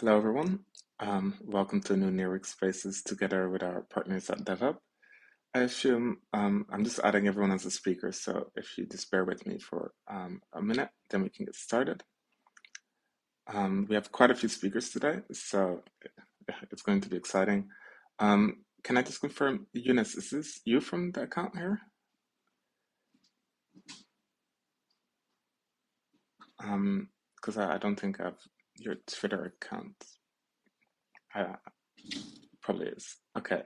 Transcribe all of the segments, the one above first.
Hello, everyone. Um, welcome to New Nearweek Spaces together with our partners at DevHub. I assume um, I'm just adding everyone as a speaker, so if you just bear with me for um, a minute, then we can get started. Um, we have quite a few speakers today, so it's going to be exciting. Um, can I just confirm, Eunice, is this you from the account here? Because um, I, I, don't think I have your Twitter account. I, probably is. Okay.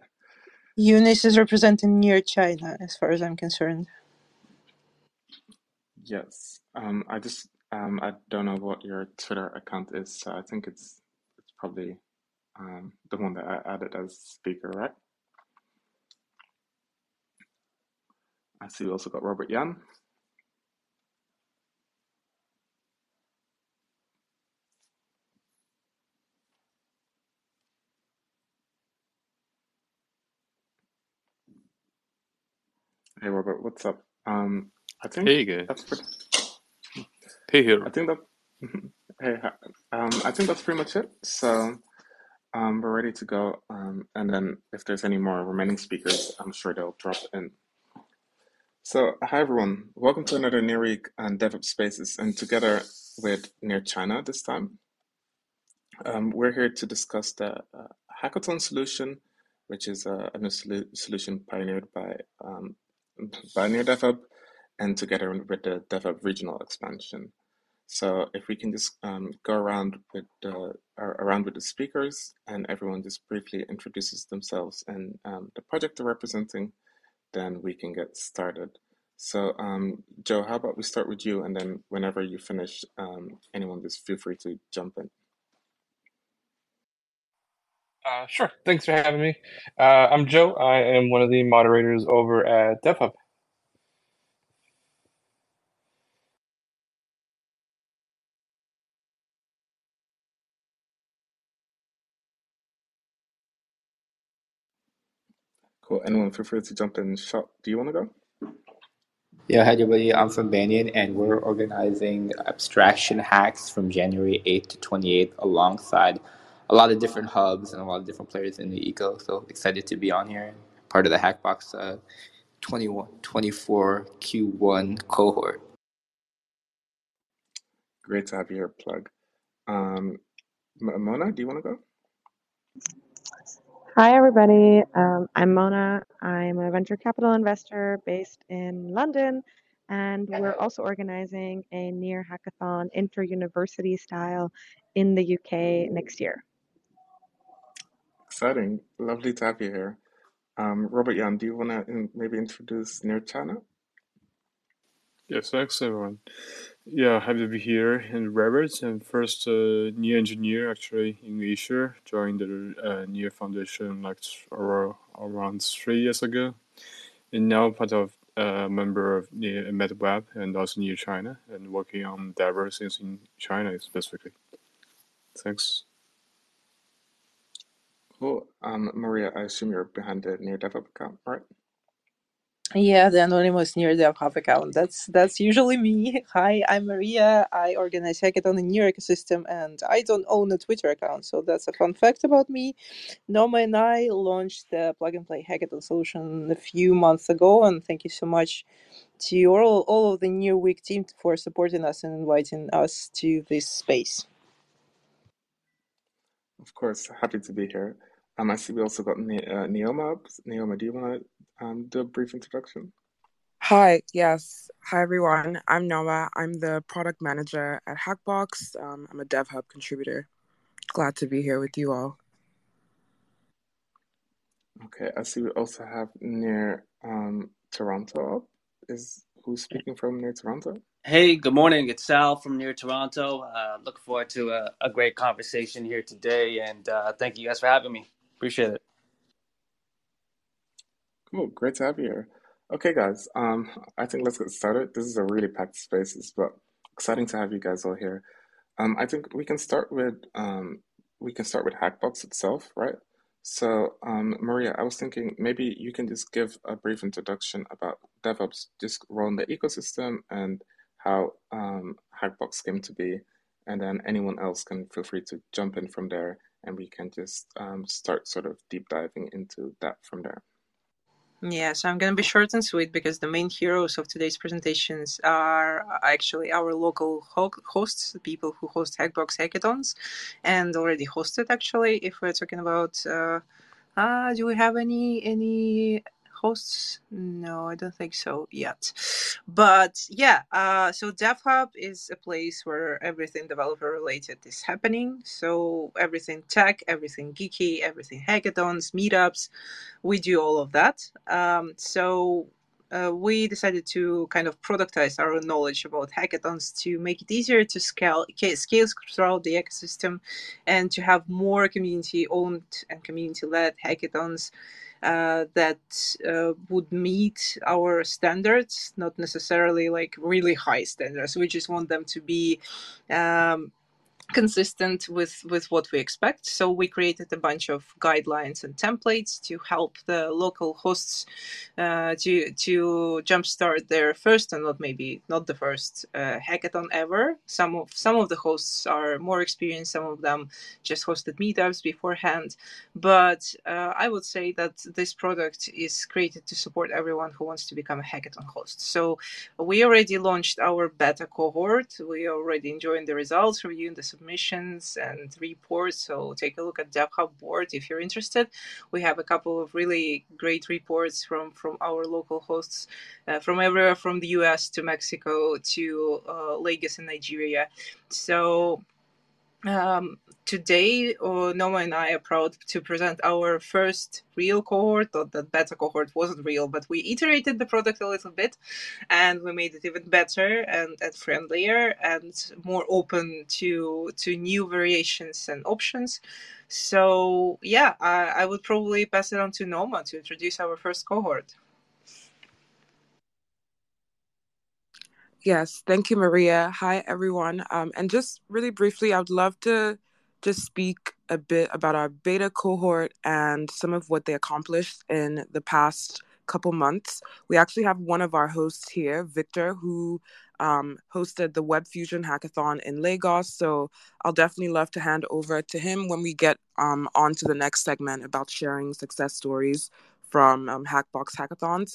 Eunice is representing near China, as far as I'm concerned. Yes. Um, I just um, I don't know what your Twitter account is, so I think it's it's probably um, the one that I added as speaker, right? I see we also got Robert Yan. Hey Robert, what's up? Um, I think Hey guys. that's pretty. Hey hero. I think that. Hey, um, I think that's pretty much it. So um, we're ready to go. Um, and then if there's any more remaining speakers, I'm sure they'll drop in. So hi everyone, welcome to another Near Week and DevHub Spaces, and together with Near China this time, um, we're here to discuss the uh, hackathon solution, which is uh, a new solution pioneered by um, Near DevHub, and together with the DevHub regional expansion. So if we can just um, go around with the around with the speakers, and everyone just briefly introduces themselves and um, the project they're representing, then we can get started. So um, Joe, how about we start with you, and then whenever you finish, um, anyone just feel free to jump in. Uh, sure. Thanks for having me. Uh, I'm Joe. I am one of the moderators over at DevHub. Cool. Anyone feel free to jump in. Shot, do you want to go? Yeah, hi everybody. I'm from Banyan, and we're organizing abstraction hacks from January 8th to 28th alongside a lot of different hubs and a lot of different players in the eco. So excited to be on here, part of the Hackbox uh, 21, 24 Q1 cohort. Great to have you here, Plug. Um, Mona, do you want to go? Hi, everybody. Um, I'm Mona. I'm a venture capital investor based in London, and we're also organizing a near hackathon inter-university style in the UK next year. Exciting. Lovely to have you here. Um, Robert Yan, do you want to maybe introduce Near China? Yes, thanks everyone. Yeah, happy to be here in Roberts and first uh, new engineer actually in Asia. Joined the uh, Near Foundation like around three years ago, and now part of a uh, member of Near MedWeb and also Near China and working on diverse things in China specifically. Thanks. Cool. Um, Maria, I assume you're behind the Near DevHub account, right? Yeah, the anonymous near the Hub account. That's that's usually me. Hi, I'm Maria. I organize hackathon in Near ecosystem, and I don't own a Twitter account, so that's a fun fact about me. Noma and I launched the plug and play hackathon solution a few months ago, and thank you so much to all all of the Near Week team for supporting us and inviting us to this space. Of course, happy to be here. Um, I see we also got ne- uh, Neoma. Neoma, do you want to um, do a brief introduction? Hi, yes. Hi, everyone. I'm Noah. I'm the product manager at Hackbox. Um, I'm a DevHub contributor. Glad to be here with you all. Okay, I see we also have near um, Toronto. Is who's speaking from near Toronto? Hey, good morning. It's Sal from near Toronto. Uh, looking forward to a, a, great conversation here today, and uh, thank you guys for having me. Appreciate it. Cool, great to have you here. Okay, guys. Um, I think let's get started. This is a really packed space, but exciting to have you guys all here. Um, I think we can start with um, we can start with Hackbox itself, right? So, um, Maria, I was thinking maybe you can just give a brief introduction about DevHub, just role in the ecosystem and how um, Hackbox came to be, and then anyone else can feel free to jump in from there, and we can just um, start sort of deep diving into that from there. Yeah, so I'm going to be short and sweet because the main heroes of today's presentations are actually our local ho- hosts, the people who host Hackbox hackathons and already hosted actually. If we're talking about, uh, uh, do we have any any hosts? No, I don't think so yet. But yeah, uh, so DevHub is a place where everything developer related is happening. So everything tech, everything geeky, everything hackathons, meetups, we do all of that. Um, so uh, we decided to kind of productize our knowledge about hackathons to make it easier to scale scale throughout the ecosystem and to have more community owned and community led hackathons uh, that uh, would meet our standards, not necessarily like really high standards. We just want them to be um, consistent with with what we expect. So we created a bunch of guidelines and templates to help the local hosts uh, to to jumpstart their first and not maybe not the first uh, hackathon ever. Some of some of the hosts are more experienced some of them just hosted meetups beforehand. But uh, i would say that this product is created to support everyone who wants to become a hackathon host. So we already launched our beta cohort. We are already enjoying the results reviewing the submissions and reports. So take a look at DevHub board if you're interested. We have a couple of really great reports from from our local hosts uh, from everywhere from the US to Mexico to uh, Lagos in Nigeria. So um, today, uh, Noma and I are proud to present our first real cohort. Or that beta cohort wasn't real, but we iterated the product a little bit, and we made it even better and, and friendlier and more open to to new variations and options. So yeah, I, I would probably pass it on to Noma to introduce our first cohort. Yes, thank you, Maria. Hi, everyone. Um, and just really briefly, I would love to just speak a bit about our beta cohort and some of what they accomplished in the past couple months. We actually have one of our hosts here, Victor, who um, hosted the Web Fusion Hackathon in Lagos. So I'll definitely love to hand over to him when we get um, on to the next segment about sharing success stories from um, Hackbox hackathons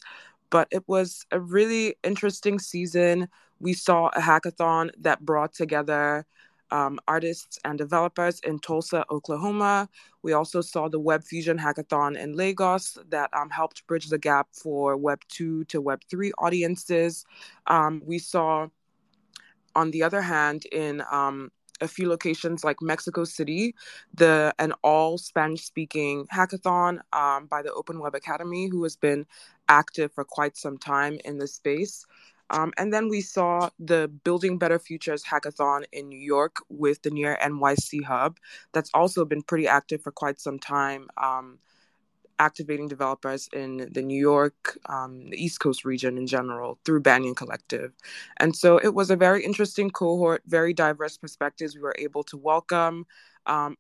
but it was a really interesting season. We saw a hackathon that brought together um, artists and developers in Tulsa, Oklahoma. We also saw the Web Fusion Hackathon in Lagos that um, helped bridge the gap for Web 2 to Web 3 audiences. Um, we saw, on the other hand, in um, a few locations like Mexico City, the an all Spanish speaking hackathon um, by the Open Web Academy, who has been active for quite some time in the space. Um, and then we saw the Building Better Futures hackathon in New York with the Near NYC Hub. That's also been pretty active for quite some time. Um, activating developers in the New York, um, the East Coast region in general through Banyan Collective. And so it was a very interesting cohort, very diverse perspectives we were able to welcome. Um,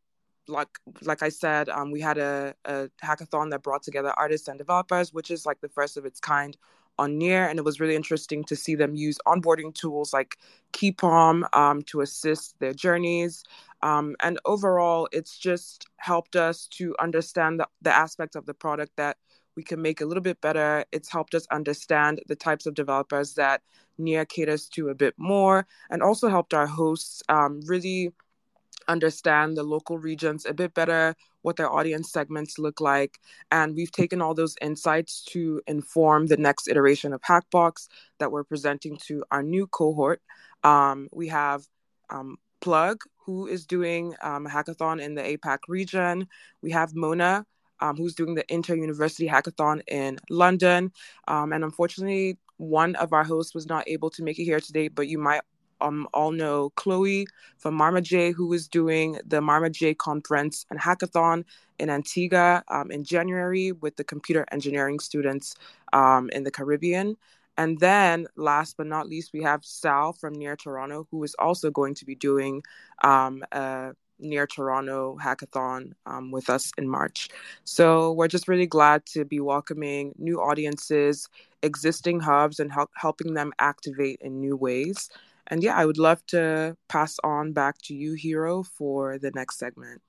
like like I said, um, we had a, a hackathon that brought together artists and developers, which is like the first of its kind on Near, and it was really interesting to see them use onboarding tools like Keypom um, to assist their journeys. Um, and overall, it's just helped us to understand the, the aspect of the product that we can make a little bit better. It's helped us understand the types of developers that Near caters to a bit more, and also helped our hosts um, really understand the local regions a bit better, what their audience segments look like. And we've taken all those insights to inform the next iteration of Hackbox that we're presenting to our new cohort. Um, we have um, Plug, who is doing um, a hackathon in the APAC region. We have Mona, um, who's doing the Inter University Hackathon in London. Um, and unfortunately, one of our hosts was not able to make it here today, but you might um, all know Chloe from MarmaJ, who is doing the MarmaJ conference and hackathon in Antigua um, in January with the computer engineering students um, in the Caribbean. And then, last but not least, we have Sal from Near Toronto, who is also going to be doing um, a Near Toronto hackathon um, with us in March. So we're just really glad to be welcoming new audiences, existing hubs, and help, helping them activate in new ways. And yeah, I would love to pass on back to you, Hero, for the next segment.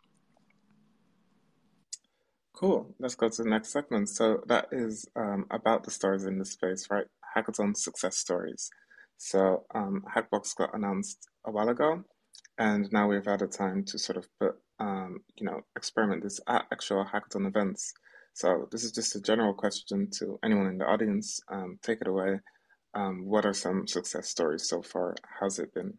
Cool. Let's go to the next segment. So that is um, about the stars in the space, right? Hackathon success stories. So um, Hackbox got announced a while ago, and now we've had a time to sort of put, um, you know, experiment this at actual hackathon events. So this is just a general question to anyone in the audience. Um, take it away. Um, what are some success stories so far? How's it been?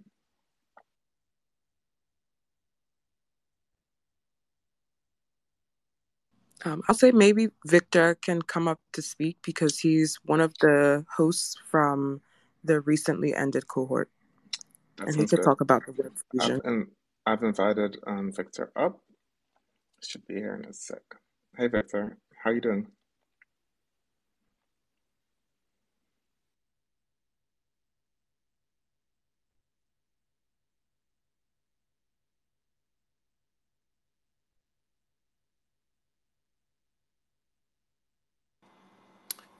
Um, I'll say maybe Victor can come up to speak because he's one of the hosts from the recently ended cohort. That and he could good. talk about the web I've, fusion. and I've invited um, Victor up. Should be here in a sec. Hey Victor, how you doing?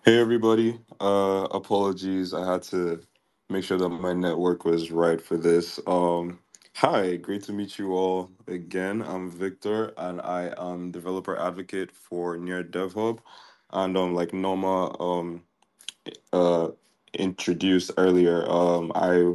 Hey everybody. Uh apologies. I had to make sure that my network was right for this. Um hi, great to meet you all again. I'm Victor and I am developer advocate for Near DevHub. And um like Norma um uh introduced earlier, um I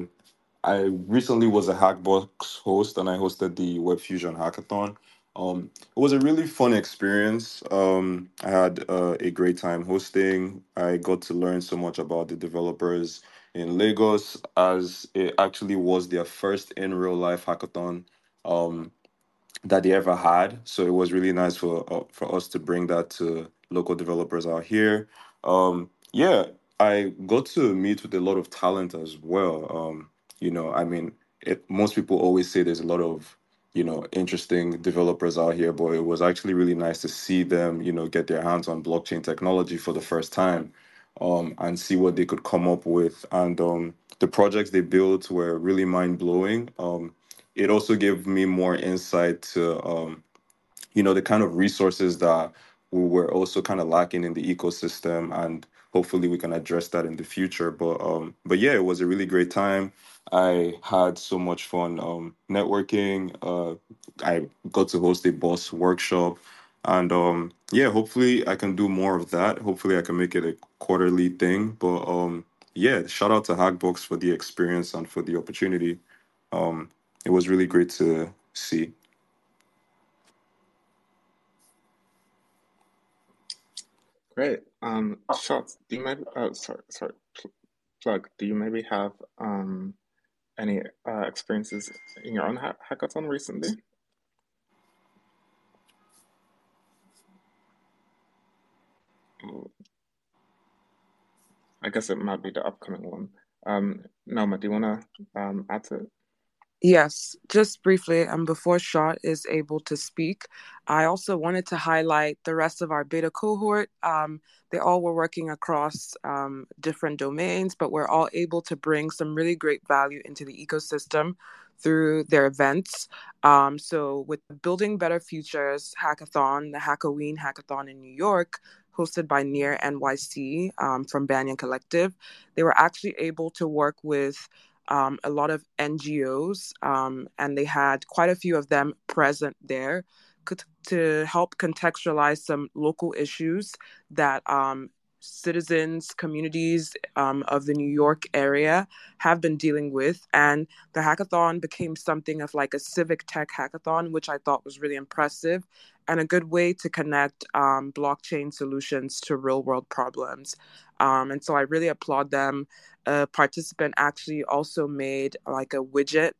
I recently was a Hackbox host and I hosted the Web Fusion Hackathon. Um, it was a really fun experience. Um, I had uh, a great time hosting. I got to learn so much about the developers in Lagos as it actually was their first in real life hackathon. Um, that they ever had. So it was really nice for uh, for us to bring that to local developers out here. Um, yeah, I got to meet with a lot of talent as well. Um, you know, I mean, it, most people always say there's a lot of you know interesting developers out here, but it was actually really nice to see them, you know, get their hands on blockchain technology for the first time. Um, and see what they could come up with. And um, the projects they built were really mind blowing. Um, it also gave me more insight to um, you know the kind of resources that we were also kind of lacking in the ecosystem and hopefully we can address that in the future but um but yeah it was a really great time i had so much fun um networking uh i got to host a BOS workshop and um yeah hopefully i can do more of that hopefully i can make it a quarterly thing but um yeah shout out to hackbox for the experience and for the opportunity um it was really great to see Great. Um, shots. Do you maybe? Oh, sorry, sorry. Pl- plug. Do you maybe have um any uh, experiences in your own ha- hackathon recently? I guess it might be the upcoming one. Um, Norma, do you want to um add to it? Yes, just briefly, and before Shot is able to speak, I also wanted to highlight the rest of our beta cohort. Um, they all were working across um, different domains, but we're all able to bring some really great value into the ecosystem through their events. Um, so, with Building Better Futures hackathon, the Hackoween hackathon in New York, hosted by Near NYC um, from Banyan Collective, they were actually able to work with um, a lot of NGOs, um, and they had quite a few of them present there to help contextualize some local issues that um, citizens, communities um, of the New York area have been dealing with. And the hackathon became something of like a civic tech hackathon, which I thought was really impressive and a good way to connect um, blockchain solutions to real world problems. Um, and so I really applaud them. A participant actually also made like a widget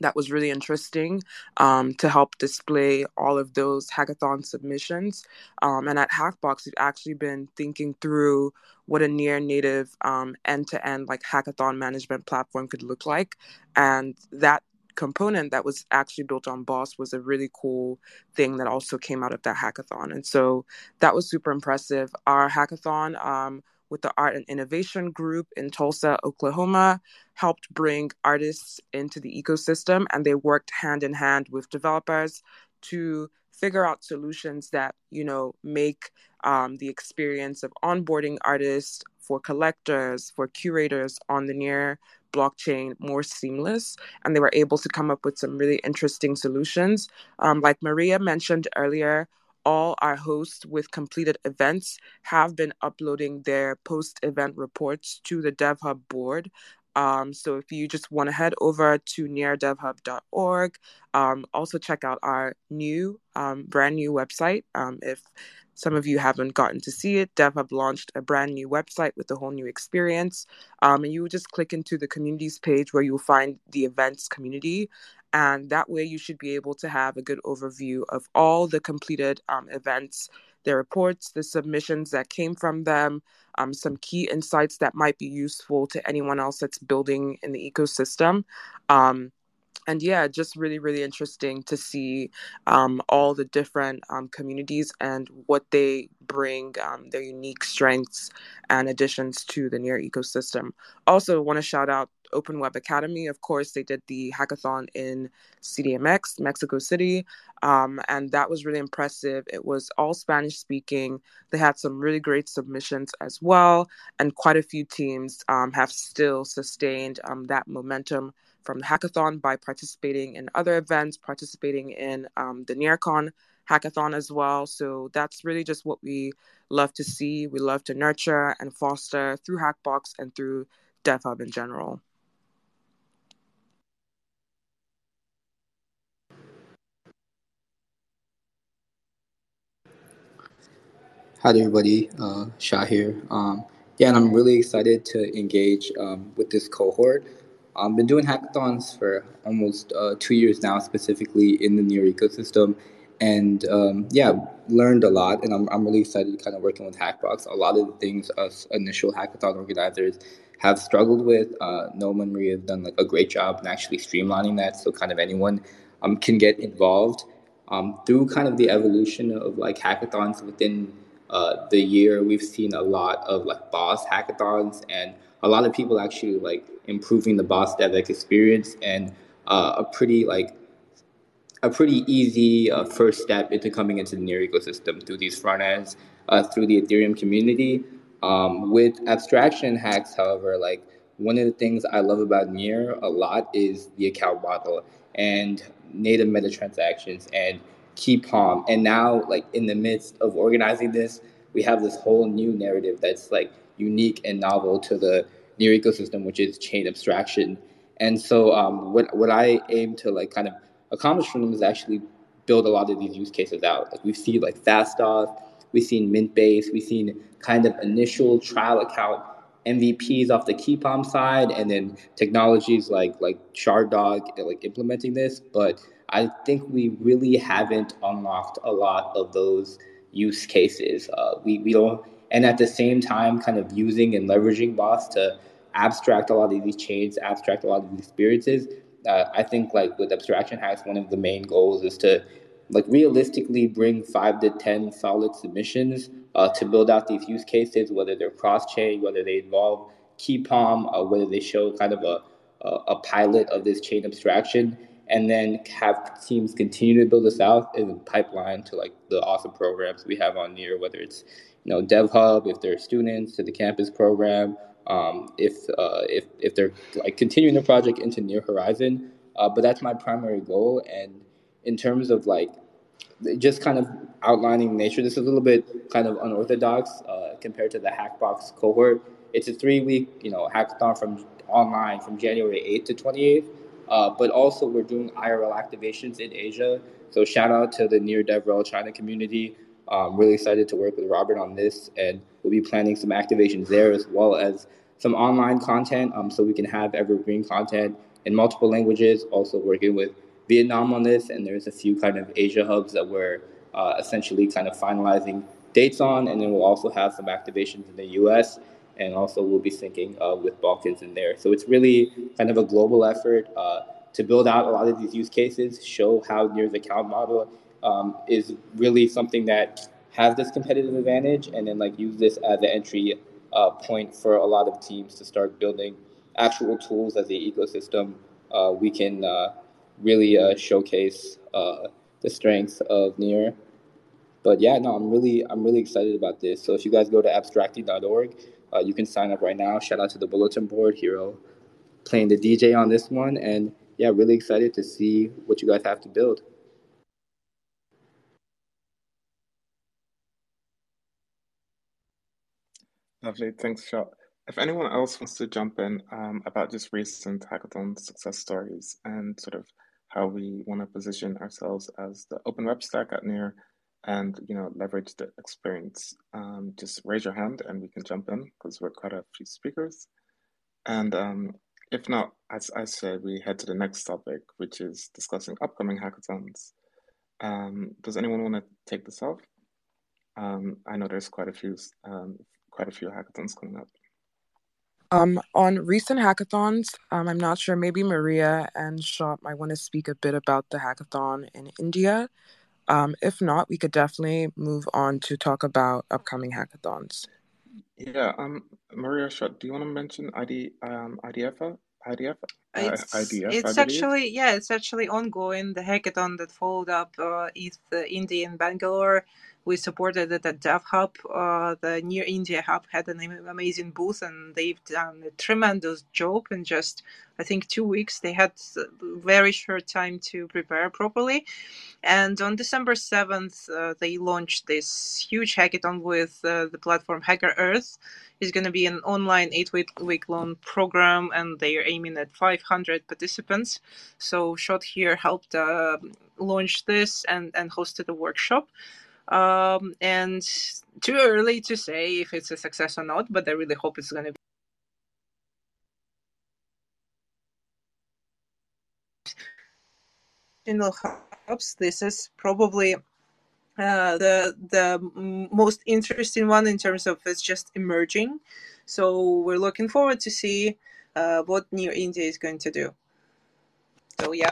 that was really interesting um, to help display all of those hackathon submissions. Um, and at Hackbox, we've actually been thinking through what a near native end to end like hackathon management platform could look like. And that component that was actually built on BOS was a really cool thing that also came out of that hackathon. And so that was super impressive. Our hackathon um, with the Art and Innovation Group in Tulsa, Oklahoma, helped bring artists into the ecosystem, and they worked hand in hand with developers to figure out solutions that you know make um, the experience of onboarding artists for collectors, for curators on the near blockchain more seamless. And they were able to come up with some really interesting solutions. Um, like Maria mentioned earlier, all our hosts with completed events have been uploading their post event reports to the DevHub board. Um, so if you just want to head over to neardevhub.org, um, also check out our new, um, brand new website. Um, if some of you haven't gotten to see it, DevHub launched a brand new website with a whole new experience. Um, and you just click into the communities page where you'll find the events community. And that way, you should be able to have a good overview of all the completed um, events, the reports, the submissions that came from them, um, some key insights that might be useful to anyone else that's building in the ecosystem. Um, and yeah, just really, really interesting to see um, all the different um, communities and what they bring, um, their unique strengths and additions to the near ecosystem. Also, want to shout out Open Web Academy. Of course, they did the hackathon in CDMX, Mexico City, um, and that was really impressive. It was all Spanish speaking. They had some really great submissions as well, and quite a few teams um, have still sustained um, that momentum from the hackathon by participating in other events, participating in um, the NearCon hackathon as well. So that's really just what we love to see. We love to nurture and foster through Hackbox and through DevHub in general. Hi everybody, uh, Shah here. Um, yeah, and I'm really excited to engage um, with this cohort. I've been doing hackathons for almost uh, two years now, specifically in the near ecosystem, and um, yeah, learned a lot. And I'm, I'm really excited to kind of working with Hackbox. A lot of the things us initial hackathon organizers have struggled with. Uh, Noam and Maria have done like a great job in actually streamlining that, so kind of anyone um, can get involved. Um, through kind of the evolution of like hackathons within uh, the year, we've seen a lot of like BOS hackathons and a lot of people actually like improving the BOS DevX experience and uh, a pretty like a pretty easy uh, first step into coming into the near ecosystem through these front ends uh, through the ethereum community. Um, with abstraction hacks however like one of the things i love about near a lot is the account model and native meta transactions and Keypom and now like in the midst of organizing this we have this whole new narrative that's like unique and novel to the near ecosystem, which is chain abstraction. And so, um, what what I aim to like kind of accomplish from them is actually build a lot of these use cases out. Like we've seen like FastAuth, we've seen Mintbase, we've seen kind of initial trial account MVPs off the Keypom side, and then technologies like like ShardDog like implementing this. But I think we really haven't unlocked a lot of those use cases. Uh, we we don't and at the same time kind of using and leveraging BOS to abstract a lot of these chains abstract a lot of these experiences uh, i think like with abstraction hacks one of the main goals is to like realistically bring five to ten solid submissions uh, to build out these use cases whether they're cross-chain whether they involve Keypom uh, whether they show kind of a, a, a pilot of this chain abstraction and then have teams continue to build this out in pipeline to like the awesome programs we have on near whether it's you know, DevHub, if they're students to the campus program, um, if uh, if if they're like continuing the project into near horizon. Uh, but that's my primary goal. And in terms of like just kind of outlining nature, this is a little bit kind of unorthodox uh, compared to the Hackbox cohort. It's a three week, you know, hackathon from online from January 8th to 28th. Uh, but also we're doing IRL activations in Asia. So shout out to the near Dev DevRel China community. I'm really excited to work with Robert on this, and we'll be planning some activations there as well as some online content um, so we can have evergreen content in multiple languages. Also working with Vietnam on this, and there's a few kind of Asia hubs that we're uh, essentially kind of finalizing dates on, and then we'll also have some activations in the U.S. and also we'll be syncing uh, with Balkans in there. So it's really kind of a global effort uh, to build out a lot of these use cases, show how near the account model um, is really something that has this competitive advantage, and then like use this as the entry uh, point for a lot of teams to start building actual tools as the ecosystem. Uh, we can uh, really uh, showcase the strengths of Near. But yeah, no, I'm really I'm really excited about this. So if you guys go to abstracting.org, uh, you can sign up right now. Shout out to the bulletin board hero playing the DJ on this one, and yeah, really excited to see what you guys have to build. Lovely, thanks, Shot. If anyone else wants to jump in um, about just recent hackathon success stories and sort of how we want to position ourselves as the open web stack at Near and you know leverage the experience, um, just raise your hand and we can jump in because we're quite a few speakers. And um, if not, as I said, we head to the next topic, which is discussing upcoming hackathons. Um, does anyone want to take this off? Um, I know there's quite a few um, quite a few hackathons coming up. Um, on recent hackathons, um, I'm not sure. Maybe Maria and Shop might want to speak a bit about the hackathon in India. Um, if not, we could definitely move on to talk about upcoming hackathons. Yeah, um, Maria Shot, do you want to mention ID, um, IDF? IDF? Uh, It's IDF, it's actually yeah, it's actually ongoing. The hackathon that followed up uh, is the India in Bangalore. We supported it at Dev Hub. Uh, the Near India Hub had an amazing booth, and they've done a tremendous job in just I think two weeks. They had very short time to prepare properly, and on December seventh, uh, they launched this huge hackathon with uh, the platform HackerEarth. It's going to be an online eight week long program, and they are aiming at 500 participants. So, Shot here helped uh, launch this and, and hosted a workshop. Um, and too early to say if it's a success or not, but I really hope it's going to be. Hubs. This is probably uh, the the most interesting one in terms of it's just emerging. So we're looking forward to see uh, what Near India is going to do. So yeah,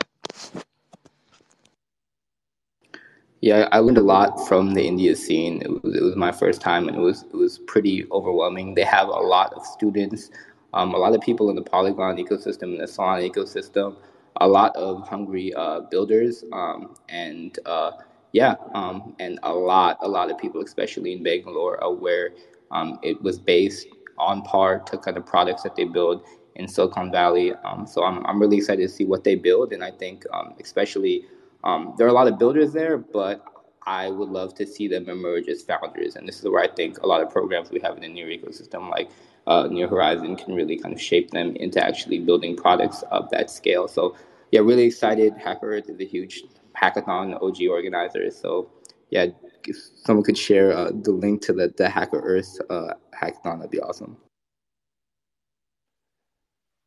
Yeah, I learned a lot from the India scene. It was, it was my first time, and it was it was pretty overwhelming. They have a lot of students, um, a lot of people in the Polygon ecosystem, in the Solana ecosystem, a lot of hungry uh, builders, um, and uh, yeah, um, and a lot, a lot of people, especially in Bangalore, where um, it was based on par to kind of products that they build in Silicon Valley. Um, so I'm I'm really excited to see what they build, and I think um, especially. Um, there are a lot of builders there, but I would love to see them emerge as founders. And this is where I think a lot of programs we have in the Near ecosystem, like uh, Near Horizon, can really kind of shape them into actually building products of that scale. So, yeah, really excited. HackerEarth is a huge hackathon, OG organizer. So, yeah, if someone could share uh, the link to the, the HackerEarth uh, hackathon, that'd be awesome.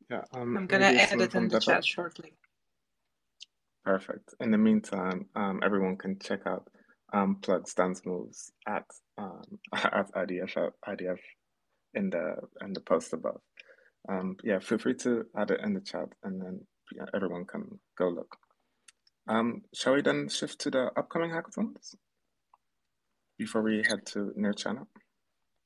Yeah, um, I'm gonna add it in the chat shortly. Perfect. In the meantime, um, everyone can check out um, Plug's dance moves at um, at IDF IDF in the in the post above. Um, yeah, feel free to add it in the chat, and then yeah, everyone can go look. Um, shall we then shift to the upcoming hackathons before we head to Near Channel?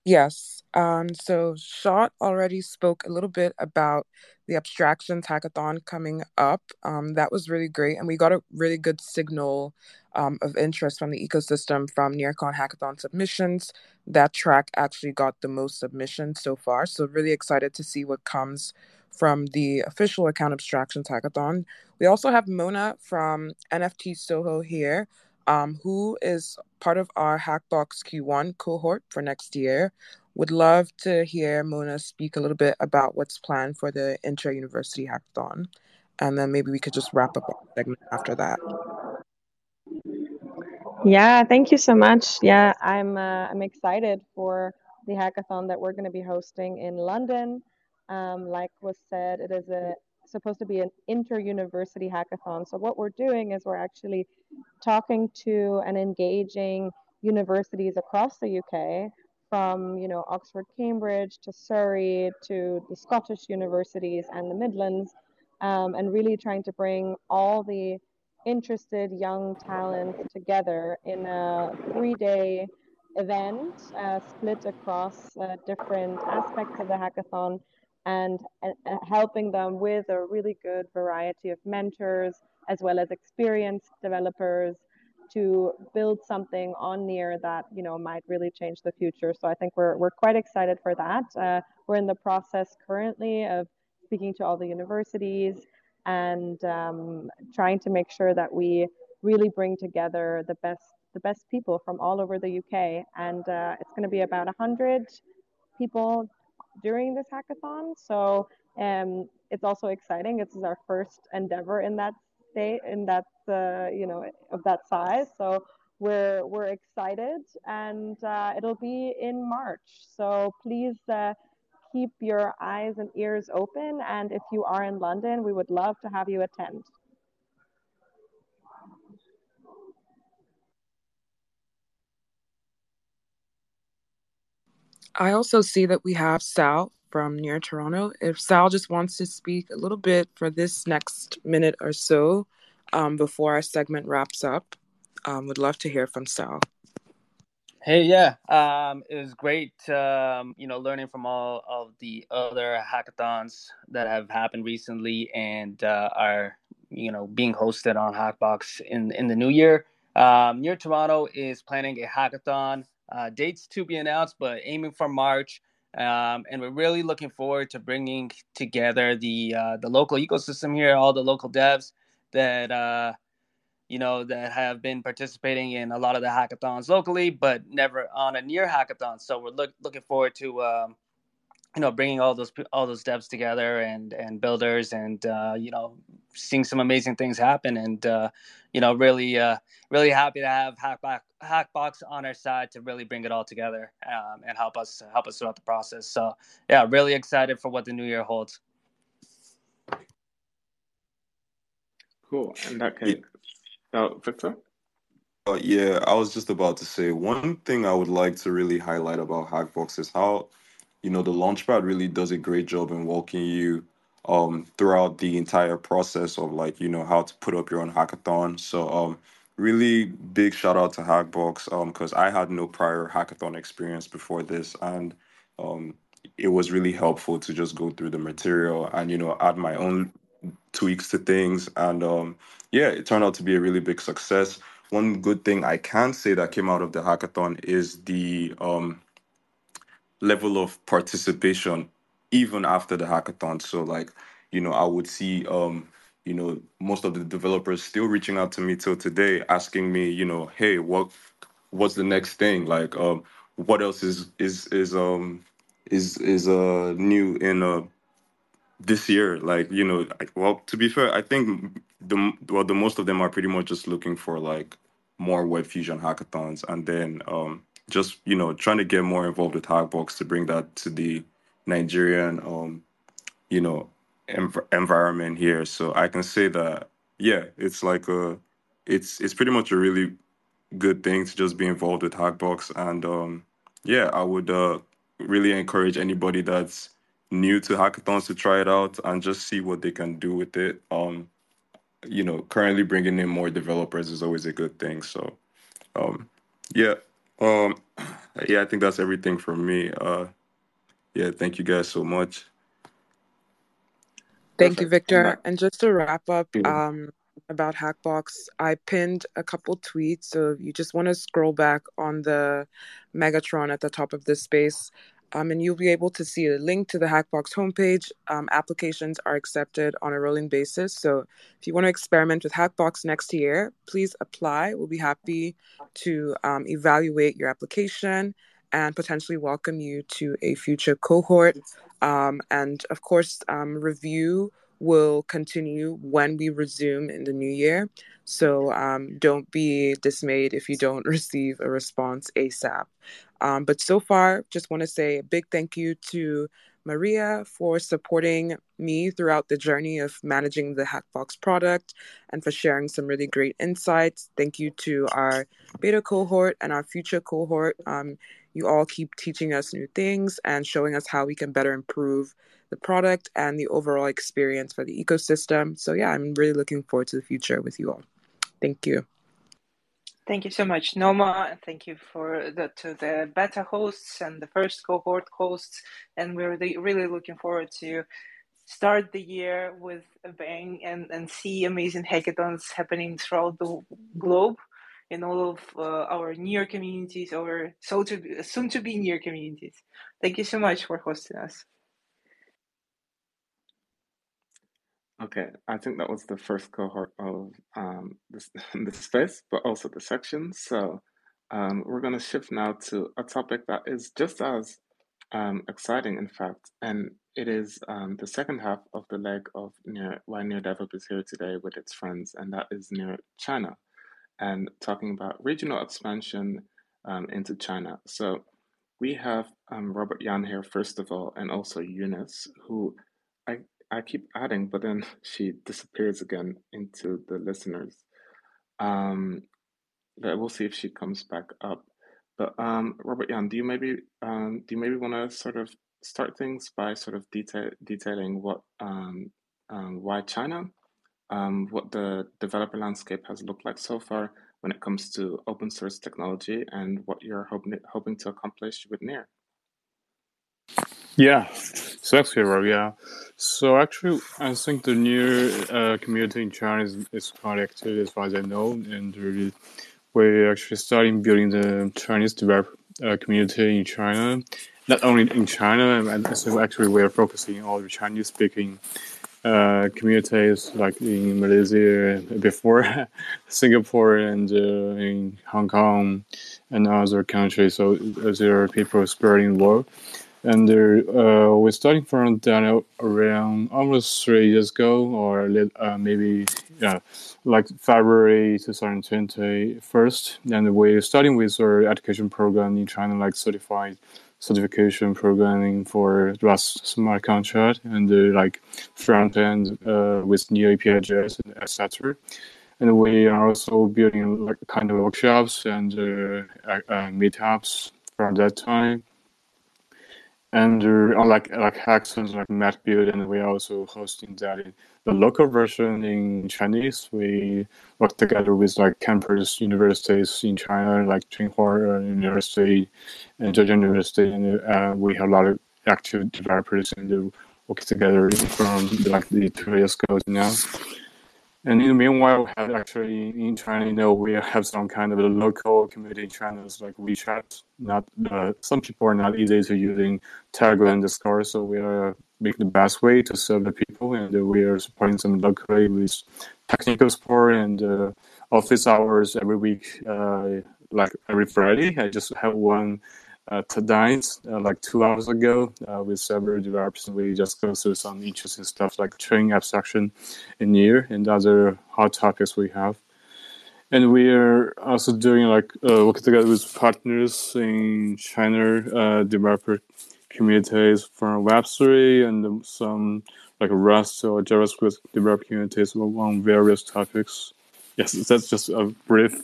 Yes. Um, so Shot already spoke a little bit about the abstractions hackathon coming up. Um, that was really great, and we got a really good signal um, of interest from the ecosystem from NearCon hackathon submissions. That track actually got the most submissions so far. So really excited to see what comes from the official account abstractions hackathon. We also have Mona from NFT Soho here um, who is part of our Hackbox Q1 cohort for next year. Would love to hear Mona speak a little bit about what's planned for the intra university Hackathon. And then maybe we could just wrap up our segment after that. Yeah, thank you so much. Yeah, I'm uh, I'm excited for the hackathon that we're going to be hosting in London Um, like was said, it is a supposed to be an inter-university hackathon. So what we're doing is we're actually talking to and engaging universities across the UK from you know Oxford, Cambridge to Surrey to the Scottish universities and the Midlands, um, and really trying to bring all the interested young talents together in a three-day event uh, split across uh, different aspects of the hackathon and, helping them with a really good variety of mentors as well as experienced developers to build something on near that you know might really change the future. So i think we're, we're quite excited for that. Uh, we're in the process currently of speaking to all the universities and um, trying to make sure that we really bring together the best the best people from all over the uk and uh, it's going to be about 100 people during this hackathon. So um, it's also exciting. This is our first endeavor in that state in that uh, you know of that size. So we're we're excited and uh, it'll be in march. So please uh, keep your eyes and ears open and if you are in london we would love to have you attend I also see that we have Sal from near Toronto. If Sal just wants to speak a little bit for this next minute or so um, before our segment wraps up, um, would love to hear from Sal. Hey, yeah, um, it was great, um, you know, learning from all of the other hackathons that have happened recently and uh, are, you know, being hosted on Hackbox in in the new year. Um, near Toronto is planning a hackathon. Uh, dates to be announced, but aiming for March. Um, and we're really looking forward to bringing together the uh, the local ecosystem here, all the local devs that uh, you know that have been participating in a lot of the hackathons locally, but never on a near hackathon. So we're look, looking forward to um, you know bringing all those all those devs together and and builders and uh, you know seeing some amazing things happen and uh, you know really uh, really happy to have Hackbox Hackbox on our side to really bring it all together um, and help us help us throughout the process. So yeah, really excited for what the new year holds. Cool. In that case, oh, Victor. Uh, yeah, I was just about to say one thing I would like to really highlight about Hackbox is how you know the launchpad really does a great job in walking you um throughout the entire process of like you know how to put up your own hackathon. So um really big shout out to hackbox um because i had no prior hackathon experience before this and um it was really helpful to just go through the material and you know add my own tweaks to things. And um yeah it turned out to be a really big success. One good thing i can say that came out of the hackathon is the um level of participation even after the hackathon. So like, you know, I would see um, you know, most of the developers still reaching out to me till today asking me, you know, hey, what what's the next thing? Like um what else is is is um is is uh new in uh this year like you know well to be fair i think the well the most of them are pretty much just looking for like more web fusion hackathons and then um just you know trying to get more involved with hackbox to bring that to the nigerian um you know env- environment here. So i can say that yeah it's like a it's it's pretty much a really good thing to just be involved with hackbox and um yeah i would uh really encourage anybody that's new to hackathons to try it out and just see what they can do with it. Um you know currently bringing in more developers is always a good thing. So um yeah um yeah i think that's everything from me uh yeah thank you guys so much Thank you, Perfect. And Victor. And just to wrap up um, about Hackbox, I pinned a couple tweets. So if you just want to scroll back on the Megatron at the top of this space, um, and you'll be able to see a link to the Hackbox homepage. Um, applications are accepted on a rolling basis. So if you want to experiment with Hackbox next year, please apply. We'll be happy to um, evaluate your application and potentially welcome you to a future cohort. Um, and of course, um, review will continue when we resume in the new year. So um, don't be dismayed if you don't receive a response ASAP. Um, but so far, just want to say a big thank you to Maria for supporting me throughout the journey of managing the Hackbox product and for sharing some really great insights. Thank you to our beta cohort and our future cohort. Um, you all keep teaching us new things and showing us how we can better improve the product and the overall experience for the ecosystem. So, yeah, I'm really looking forward to the future with you all. Thank you. Thank you so much, Noma, and thank you for the to the beta hosts and the first cohort hosts. And we're really, really looking forward to start the year with a bang and, and see amazing hackathons happening throughout the globe in all of uh, our near communities or so to be, soon to be near communities. Thank you so much for hosting us. Okay, I think that was the first cohort of um, this, this space, but also the section. So um, we're going to shift now to a topic that is just as um, exciting, in fact, and it is um, the second half of the leg of near why Near DevHub is here today with its friends, and that is near China, and talking about regional expansion um, into China. So we have um, Robert Yan here, first of all, and also Eunice, who I I keep adding, but then she disappears again into the listeners. Um, but we'll see if she comes back up. But um, Robert Jan, do you maybe um, do you maybe want to sort of start things by sort of detail, detailing what um, um, why China, um, what the developer landscape has looked like so far when it comes to open source technology, and what you're hoping hoping to accomplish with Near. Yeah, so actually, yeah. So actually, I think the new uh, community in China is, is quite active as far as I know, and really, we're actually starting building the Chinese developer uh, community in China. Not only in China, and so actually we're focusing on the Chinese-speaking uh, communities like in Malaysia before, Singapore, and uh, in Hong Kong and other countries. So there are people spreading the world and uh, we're starting from down around almost three years ago, or uh, maybe yeah, like February 2020 first. And we're starting with our education program in China, like certified certification programming for Rust smart contract and uh, like front end uh, with near-api-js and etc. And we are also building like kind of workshops and uh, uh, meetups from that time and uh, like like like MetaBUILD, and we're also hosting that in the local version in Chinese. We work together with like campus universities in China, like Tsinghua University and Zhejiang University, and uh, we have a lot of active developers and work together from like the two years ago now. And in the meanwhile, we have actually in China, you know, we have some kind of a local community channels like WeChat. Not uh, some people are not easy to using Telegram and Discord, so we are making the best way to serve the people, and uh, we are supporting them locally with technical support and uh, office hours every week, uh, like every Friday. I just have one uh, tonight, uh, like two hours ago, uh, with several developers. We just go through some interesting stuff like chain abstraction in Near and other hot topics we have. And we are also doing like uh, working together with partners in China, uh, developer communities from Web3 and some like Rust or JavaScript developer communities on various topics. Yes, that's just a brief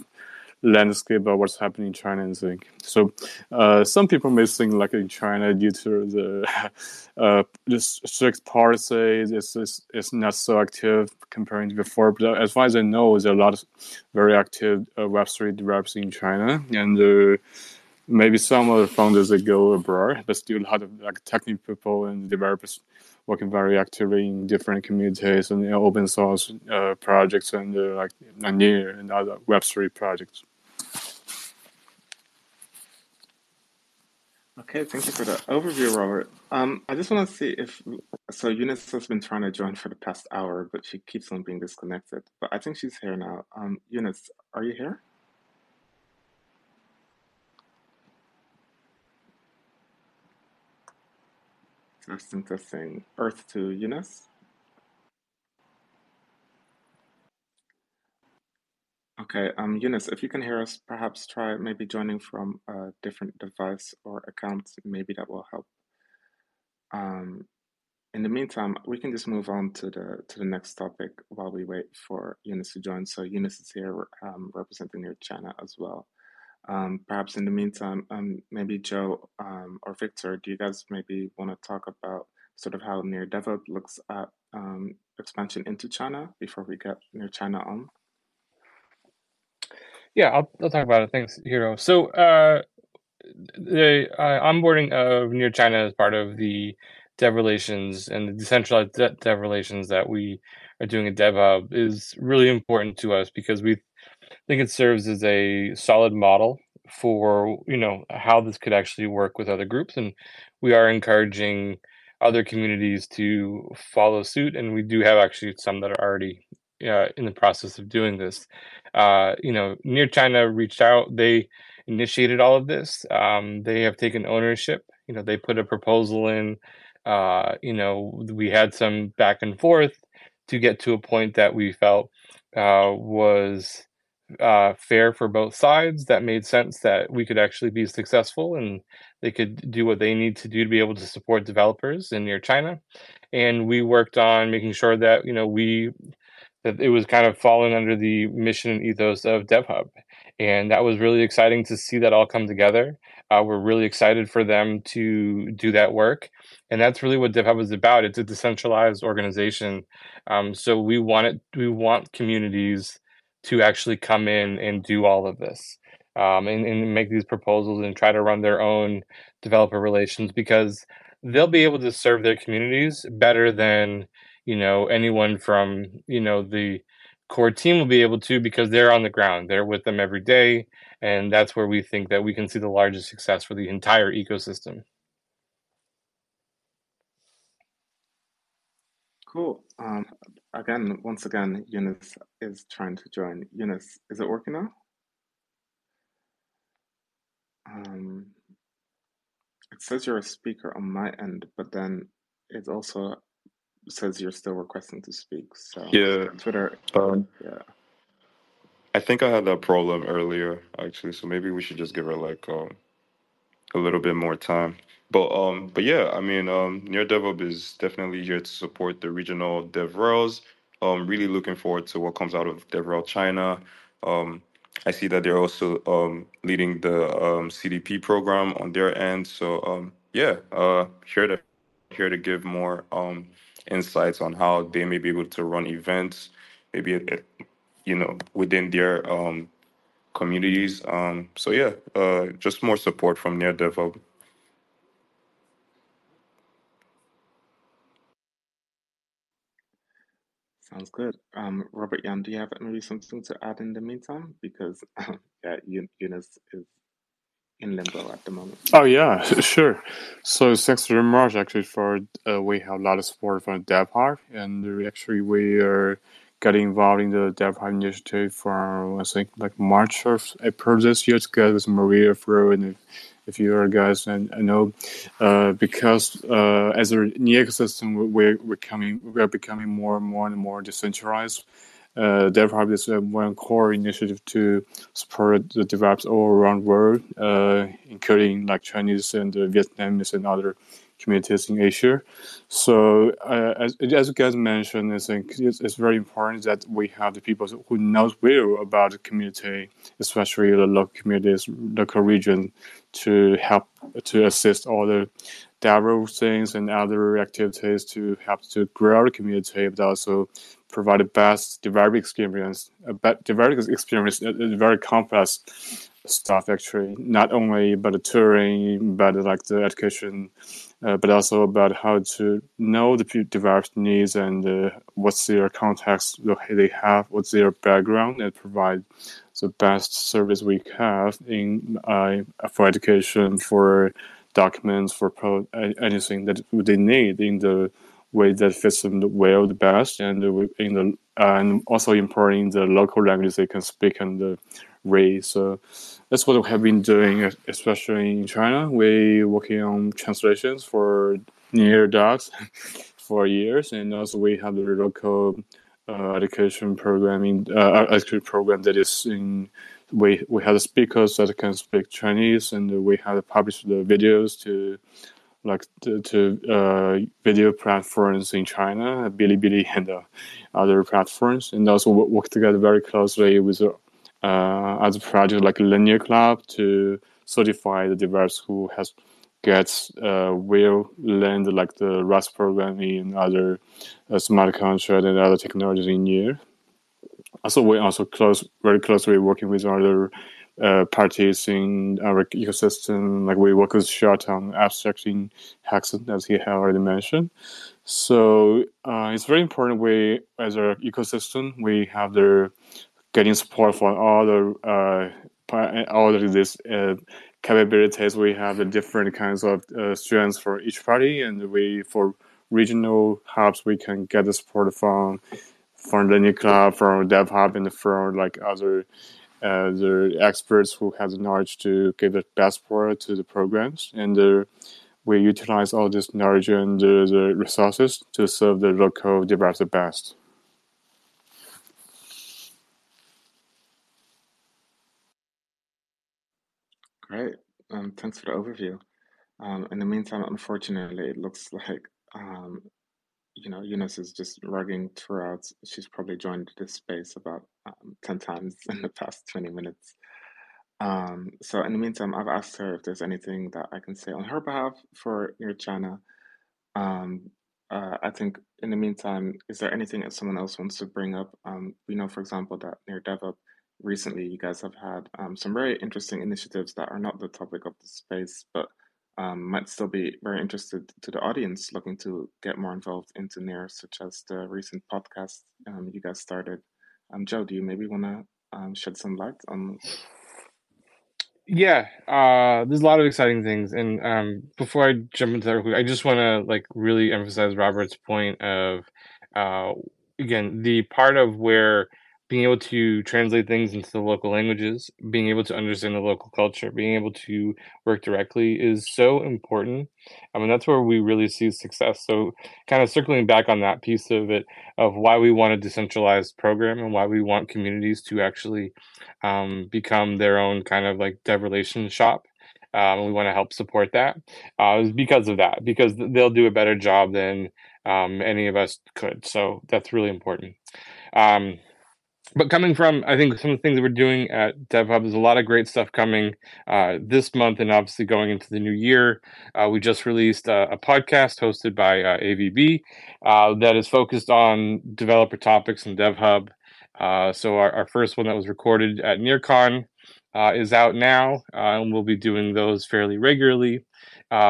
landscape of what's happening in China. and think so. Uh, some people may think like in China, due to the uh, strict policy, it's, it's, it's not so active comparing to before. But as far as I know, there are a lot of very active uh, Web3 developers in China, and uh, maybe some of the founders that go abroad, but still a lot of like technical people and developers working very actively in different communities and open source uh, projects and uh, like Near and other Web3 projects. Okay, thank you for that overview, Robert. Um, I just want to see if so Eunice has been trying to join for the past hour, but she keeps on being disconnected. But I think she's here now. Um, Eunice, are you here? Testing, testing. Earth to Eunice. Okay, um, Eunice, if you can hear us, perhaps try maybe joining from a different device or account. Maybe that will help. Um, in the meantime, we can just move on to the to the next topic while we wait for Eunice to join. So Eunice is here um, representing your China as well. Um, perhaps in the meantime, um, maybe Joe um, or Victor, do you guys maybe want to talk about sort of how Near DevHub looks at um, expansion into China before we get Near China on? Yeah, I'll, I'll talk about it. Thanks, Hiro. So, uh, the uh, onboarding of Near China as part of the dev relations and the decentralized dev relations that we are doing at DevHub is really important to us because we think it serves as a solid model for you know how this could actually work with other groups, and we are encouraging other communities to follow suit, and we do have actually some that are already uh, in the process of doing this. Uh, you know, Near China reached out; they initiated all of this. Um, they have taken ownership. You know, they put a proposal in. Uh, you know, we had some back and forth to get to a point that we felt uh, was uh, fair for both sides. That made sense that we could actually be successful and they could do what they need to do to be able to support developers in near China. And we worked on making sure that you know we that it was kind of falling under the mission and ethos of DevHub, and that was really exciting to see that all come together. Uh, we're really excited for them to do that work, and that's really what DevHub is about. It's a decentralized organization, um, so we want it. We want communities to actually come in and do all of this um, and, and make these proposals and try to run their own developer relations because they'll be able to serve their communities better than you know anyone from you know the core team will be able to because they're on the ground they're with them every day and that's where we think that we can see the largest success for the entire ecosystem Cool. Um, again, once again, Eunice is trying to join. Eunice, is it working now? Um, it says you're a speaker on my end, but then it also says you're still requesting to speak. So Yeah. Twitter, Um, yeah. I think I had that problem earlier, actually. So maybe we should just give her like um, a little bit more time. But um, but yeah, I mean, um, Near DevHub is definitely here to support the regional DevRels. Um, really looking forward to what comes out of DevRel China. Um, I see that they're also um, leading the um, CDP program on their end. So um, yeah, uh, here to here to give more um, insights on how they may be able to run events, maybe you know within their um, communities. Um, so yeah, uh, just more support from Near DevHub. Sounds good. Um, Robert Yan, do you have maybe something to add in the meantime? Because um, yeah, Eu- Eunice is in limbo at the moment. Oh yeah, sure. So thanks very much actually for uh, we have a lot of support from DevHub and actually we are getting involved in the DevHub initiative from I think like March or April this year together with Maria Fro and if, if you are guys and I know uh, because uh, as a new ecosystem we're we're becoming we're becoming more and more and more decentralized. Uh, DevHub is uh, one core initiative to support the developers all around the world, uh, including like Chinese and uh, Vietnamese and other communities in Asia. So, uh, as, as you guys mentioned, I think it's, it's very important that we have the people who knows well about the community, especially the local communities, local region, to help to assist all the DevRel things and other activities to help to grow the community, but also provide the best developer experience. A developer experience very complex stuff actually, not only about the touring, but like the education, uh, but also about how to know the pe- developers' needs and uh, what's their context they have, what's their background, and provide the best service we have in uh, for education, for documents, for pro- anything that they need in the way that fits them well the best, and in the and also importing the local language they can speak and uh, read. So that's what we have been doing, especially in China. We working on translations for near dogs for years, and also we have the local uh, education programming uh, education program that is in. We we have speakers that can speak Chinese, and we have published the videos to like to, to uh, video platforms in China, Bilibili and uh, other platforms, and also work together very closely with uh, other projects like Learn NEAR Club to certify the device who has gets uh, will land like the Rust programming and other uh, smart contract and other technologies in here. Also, we also close very closely working with other uh, parties in our ecosystem. Like we work with Shot on abstracting Hexon, as he had already mentioned. So uh, it's very important. We, as our ecosystem, we have the getting support for all the uh, all of these uh, capabilities. We have the different kinds of uh, strengths for each party, and we for regional hubs we can get the support from from the club, from Dev Hub, and from like other uh, the experts who have the knowledge to give the best support to the programs. And uh, we utilize all this knowledge and uh, the resources to serve the local developer best. Great. Um, thanks for the overview. Um, in the meantime, unfortunately, it looks like um, you know, Eunice is just rugging throughout. She's probably joined this space about um, 10 times in the past 20 minutes. Um, so in the meantime, I've asked her if there's anything that I can say on her behalf for your China. Um, uh, I think in the meantime, is there anything that someone else wants to bring up? Um, we know, for example, that near DevHub recently, you guys have had um, some very interesting initiatives that are not the topic of the space, but um, might still be very interested to the audience looking to get more involved into NEAR, such as the recent podcast um, you guys started. Um, Joe, do you maybe want to um, shed some light on? Yeah, uh, there's a lot of exciting things, and um, before I jump into that, I just want to like really emphasize Robert's point of, uh, again, the part of where being able to translate things into the local languages, being able to understand the local culture, being able to work directly is so important. I mean, that's where we really see success. So, kind of circling back on that piece of it, of why we want a decentralized program and why we want communities to actually um, become their own kind of like dev relation shop. Um, we want to help support that uh, is because of that, because they'll do a better job than um, any of us could. So, that's really important. Um, but coming from i think some of the things that we're doing at devhub there's a lot of great stuff coming uh, this month and obviously going into the new year. Uh, we just released a, a podcast hosted by uh, avb uh, that is focused on developer topics in devhub. Uh, so our, our, first one that was recorded at nearcon uh, is out now and we'll be doing those fairly regularly.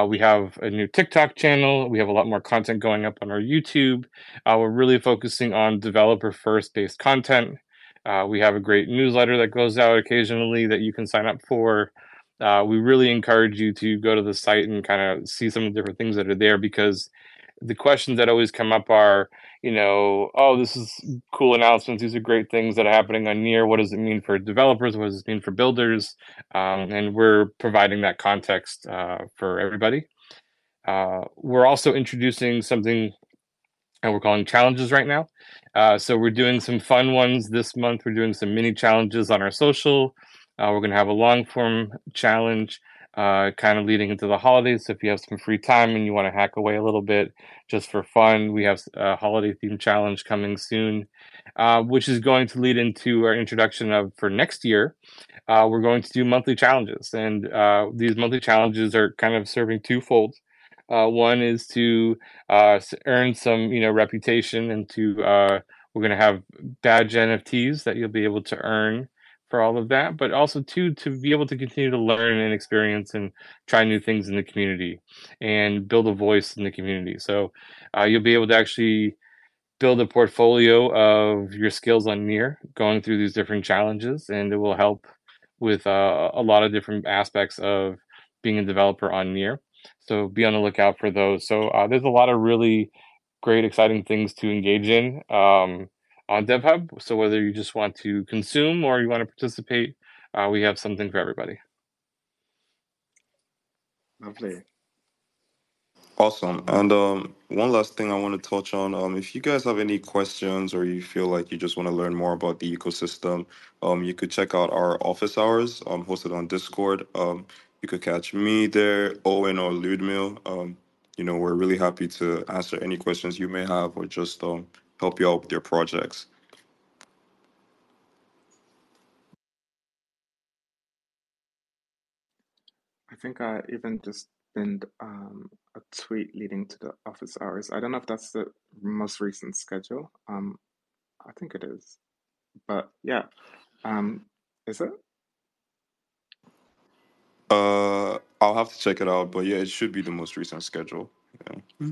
We have a new tiktok channel. We have a lot more content going up on our youtube. We're really focusing on developer first based content uh, we have a great newsletter that goes out occasionally that you can sign up for. Uh, we really encourage you to go to the site and kind of see some of the different things that are there because the questions that always come up are, you know, oh, this is cool announcements. These are great things that are happening on Near. What does it mean for developers? What does it mean for builders? Um, and we're providing that context uh, for everybody. Uh, we're also introducing something and we're calling challenges right now. Uh, so we're doing some fun ones this month. We're doing some mini challenges on our social. Uh, we're going to have a long form challenge, uh, kind of leading into the holidays. So if you have some free time and you want to hack away a little bit just for fun, we have a holiday theme challenge coming soon, uh, which is going to lead into our introduction of for next year. Uh, we're going to do monthly challenges, and uh, these monthly challenges are kind of serving twofold. Uh, one is to uh, earn some, you know, reputation, and to uh, we're going to have badge NFTs that you'll be able to earn for all of that. But also, two, to be able to continue to learn and experience and try new things in the community and build a voice in the community. So uh, you'll be able to actually build a portfolio of your skills on Near, going through these different challenges, and it will help with uh, a lot of different aspects of being a developer on Near. So be on the lookout for those. So uh, there's a lot of really great, exciting things to engage in um, on DevHub. So whether you just want to consume or you want to participate, uh, we have something for everybody. Lovely. Awesome. And um, one last thing I want to touch on. Um, if you guys have any questions or you feel like you just want to learn more about the ecosystem, um, you could check out our office hours um, hosted on Discord. You could catch me there, Owen or Ludmil. Um, you know, we're really happy to answer any questions you may have or just um, help you out with your projects. I think I even just pinned um, a tweet leading to the office hours. I don't know if that's the most recent schedule. Um, I think it is, but yeah, um, is it? Uh, I'll have to check it out, but yeah, it should be the most recent schedule. Yeah.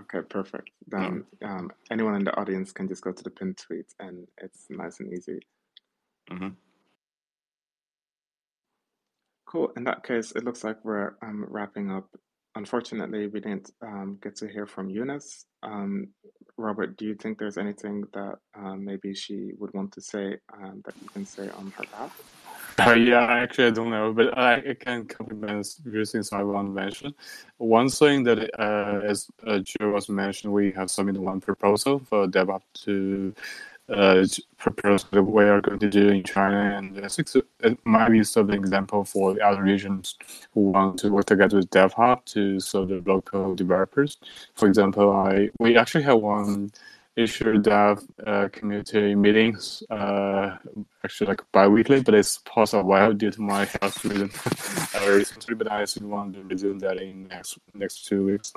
Okay, perfect. Then um, anyone in the audience can just go to the pinned tweet, and it's nice and easy. Mm-hmm. Cool. In that case, it looks like we're um, wrapping up. Unfortunately, we didn't um, get to hear from Eunice. Um, Robert, do you think there's anything that um, maybe she would want to say um, that you can say on her behalf? Uh, yeah, actually, I don't know, but I, can compliment want to mention. One thing that, uh, as uh, Joe was mentioned, we have submitted one proposal for DevHub to uh, propose what we are going to do in China, and I think it might be sort of an example for the other regions who want to work together with DevHub to serve the local developers. For example, I we actually have one issue dev uh, community meetings uh, actually like bi-weekly but it's paused a while due to my health reason. Recently but i still want to resume that in next next two weeks.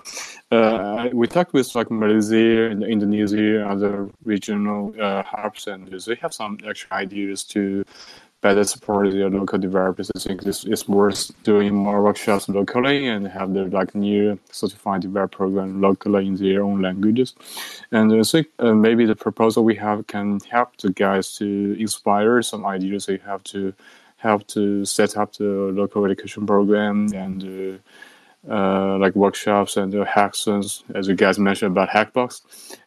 Uh, we talked with like malaysia and indonesia other regional uh, hubs and they have some actual ideas to better support your local developers. I think this is worth doing more workshops locally and have the like new certified developer program locally in their own languages. And I think uh, maybe the proposal we have can help the guys to inspire some ideas they have to help to set up the local education program and uh, uh, like workshops and uh, hackathons, as you guys mentioned about Hackbox,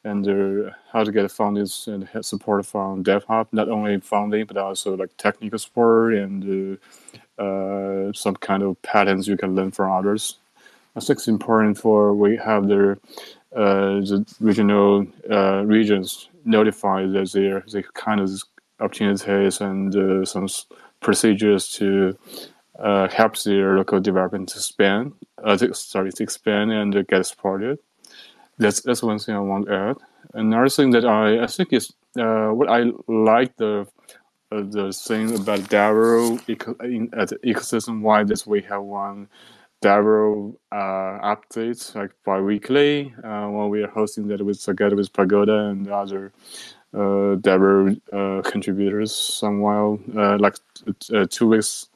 and uh, how to get funding and support from DevHub, not only funding but also like technical support and uh, uh, some kind of patterns you can learn from others. I think it's important for we have the uh, the regional regions notify that there the kind of opportunities and some procedures to uh, helps their local development to expand, uh, to, sorry, to expand and uh, get supported. That's that's one thing I want to add. Another thing that I, I think is uh, what I like the uh, the thing about DevRel eco- in, at the ecosystem why this we have one DevRel uh, updates like bi-weekly uh, when we are hosting that with together with Pagoda and other uh, DevRel uh, contributors. Some while like uh, two weeks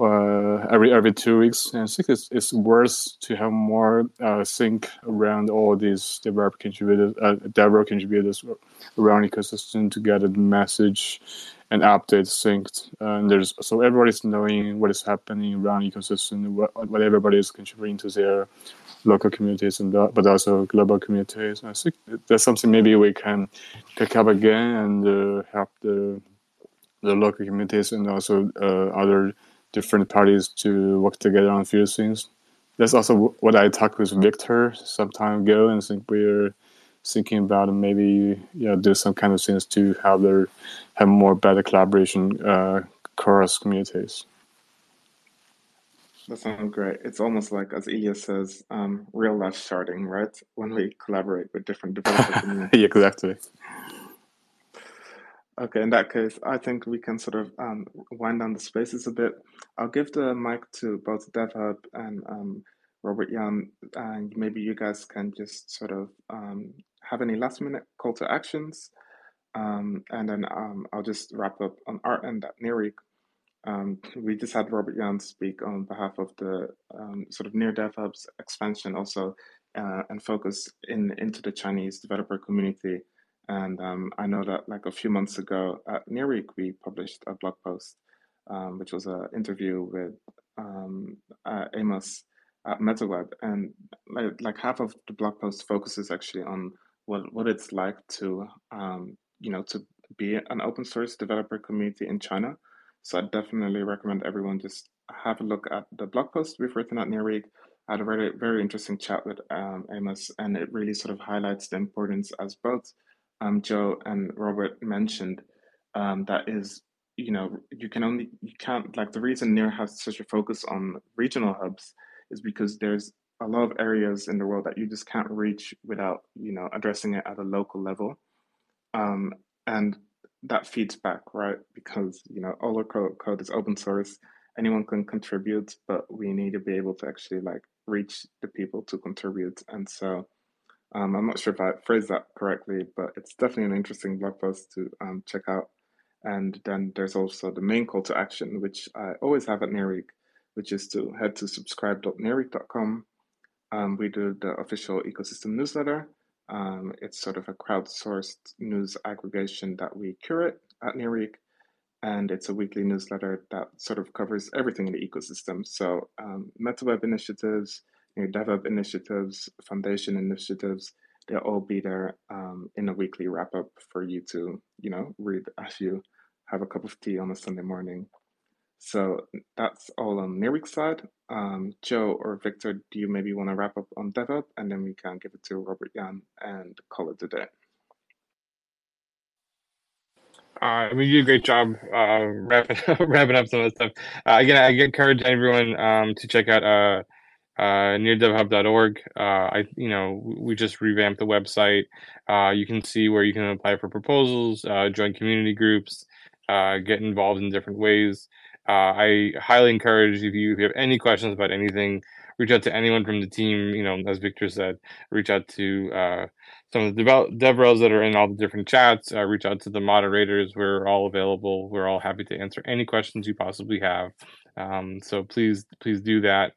uh, every every two weeks. And I think it's, it's worth to have more uh, sync around all these developer contributors, uh, developer contributors around ecosystem to get a message and update synced. And there's so everybody's knowing what is happening around ecosystem, what, what everybody is contributing to their local communities and but also global communities. And I think that's something maybe we can pick up again and uh, help the the local communities and also uh, other different parties to work together on a few things. That's also what I talked with Victor some time ago, and I think we're thinking about maybe you know do some kind of things to have there have more better collaboration uh, across communities. That sounds great. It's almost like, as Illia says, um, real life sharding, right? When we collaborate with different developers. communities. exactly. Okay, in that case, I think we can sort of um, wind down the spaces a bit. I'll give the mic to both DevHub and um, Robert Jan, and maybe you guys can just sort of um, have any last minute call to actions. Um, and then um, I'll just wrap up on our end at NEARWeek. Um, we just had Robert Jan speak on behalf of the sort of near DevHub's expansion also uh, and focus in into the Chinese developer community and um, I know that like a few months ago at NEARWeek, we published a blog post, um, which was an interview with um, uh, Amos at MetaWeb. And like, like half of the blog post focuses actually on what, what it's like to, um, you know, to be an open source developer community in China. So I definitely recommend everyone just have a look at the blog post we've written at NEARWeek. I had a very, very interesting chat with um, Amos, and it really sort of highlights the importance as both um, Joe and Robert mentioned, um, that is, you know, you can only, you can't, like the reason NEAR has such a focus on regional hubs is because there's a lot of areas in the world that you just can't reach without you know addressing it at a local level. Um, and that feeds back right? Because you know all our code, code is open source. Anyone can contribute but we need to be able to actually like reach the people to contribute. And so um, i'm not sure if i phrased that correctly but it's definitely an interesting blog post to um, check out and then there's also the main call to action which i always have at nearweek which is to head to subscribe.nearweek.com um, we do the official ecosystem newsletter. Um, it's sort of a crowdsourced news aggregation that we curate at Nearweek, and it's a weekly newsletter that sort of covers everything in the ecosystem. So, um, MetaWeb initiatives, you know, DevHub initiatives, Foundation initiatives, they'll all be there um, in a weekly wrap up for you to, you know, read as you have a cup of tea on a Sunday morning. So that's all on Nearweek's side. Um, Joe or Victor, do you maybe want to wrap up on DevHub and then we can give it to Robert Jan and call it a day? Uh, I mean, you did a great job uh, wrapping wrapping up some of the stuff. Uh, again, I encourage everyone um, to check out uh, neardevhub.org. Uh, I, you know, we just revamped the website. Uh, you can see where you can apply for proposals, uh, join community groups, uh, get involved in different ways. Uh, I highly encourage if you, if you have any questions about anything, reach out to anyone from the team. You know, as Victor said, reach out to uh, some of the develop, DevRels that are in all the different chats. Reach out to the moderators. We're all available. We're all happy to answer any questions you possibly have. Um, so please, please do that.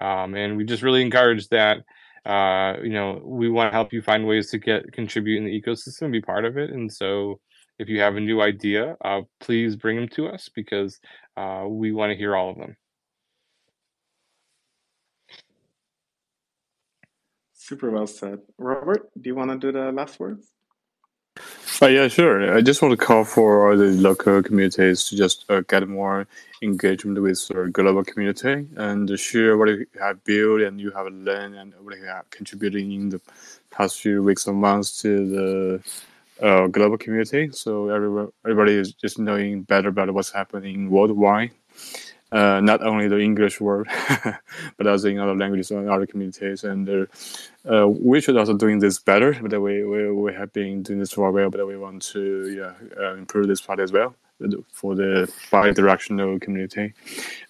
Um, and we just really encourage that. Uh, you know, we want to help you find ways to get contribute in the ecosystem, be part of it. And so, if you have a new idea, uh, please bring them to us because uh, we want to hear all of them. Super well said. Robert, do you want to do the last words? Yeah, sure. I just want to call for the local communities to just uh, get more engagement with the global community and share what you have built and you have learned and what you have contributed in the past few weeks or months to the uh, global community. So everybody, everybody is just knowing better about what's happening worldwide uh, not only the English word, but also in other languages and other communities. And uh, uh, we should also doing this better. But we, we, we have been doing this for a while, but we want to yeah, uh, improve this part as well for the bi-directional community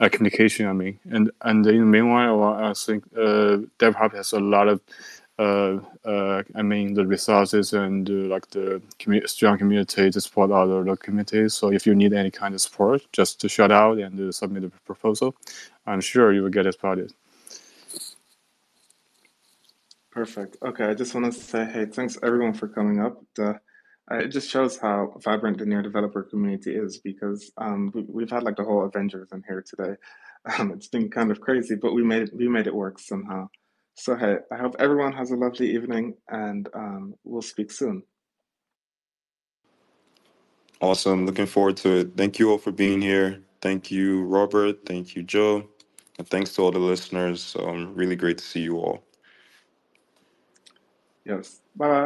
uh, communication. I mean, and and in the meanwhile, I think uh, DevHub has a lot of uh, uh, I mean, the resources and uh, like the commu- strong community to support other local communities. So if you need any kind of support, just to shout out and uh, submit a proposal. I'm sure you will get it spotted. Perfect. Okay, I just want to say, hey, thanks everyone for coming up. The, uh, it just shows how vibrant the near developer community is because um, we, have had like the whole Avengers in here today. Um, it's been kind of crazy, but we made it, we made it work somehow. So, hey, I hope everyone has a lovely evening and um, we'll speak soon. Awesome. Looking forward to it. Thank you all for being here. Thank you, Robert. Thank you, Joe. And thanks to all the listeners. Um, really great to see you all. Yes. Bye bye.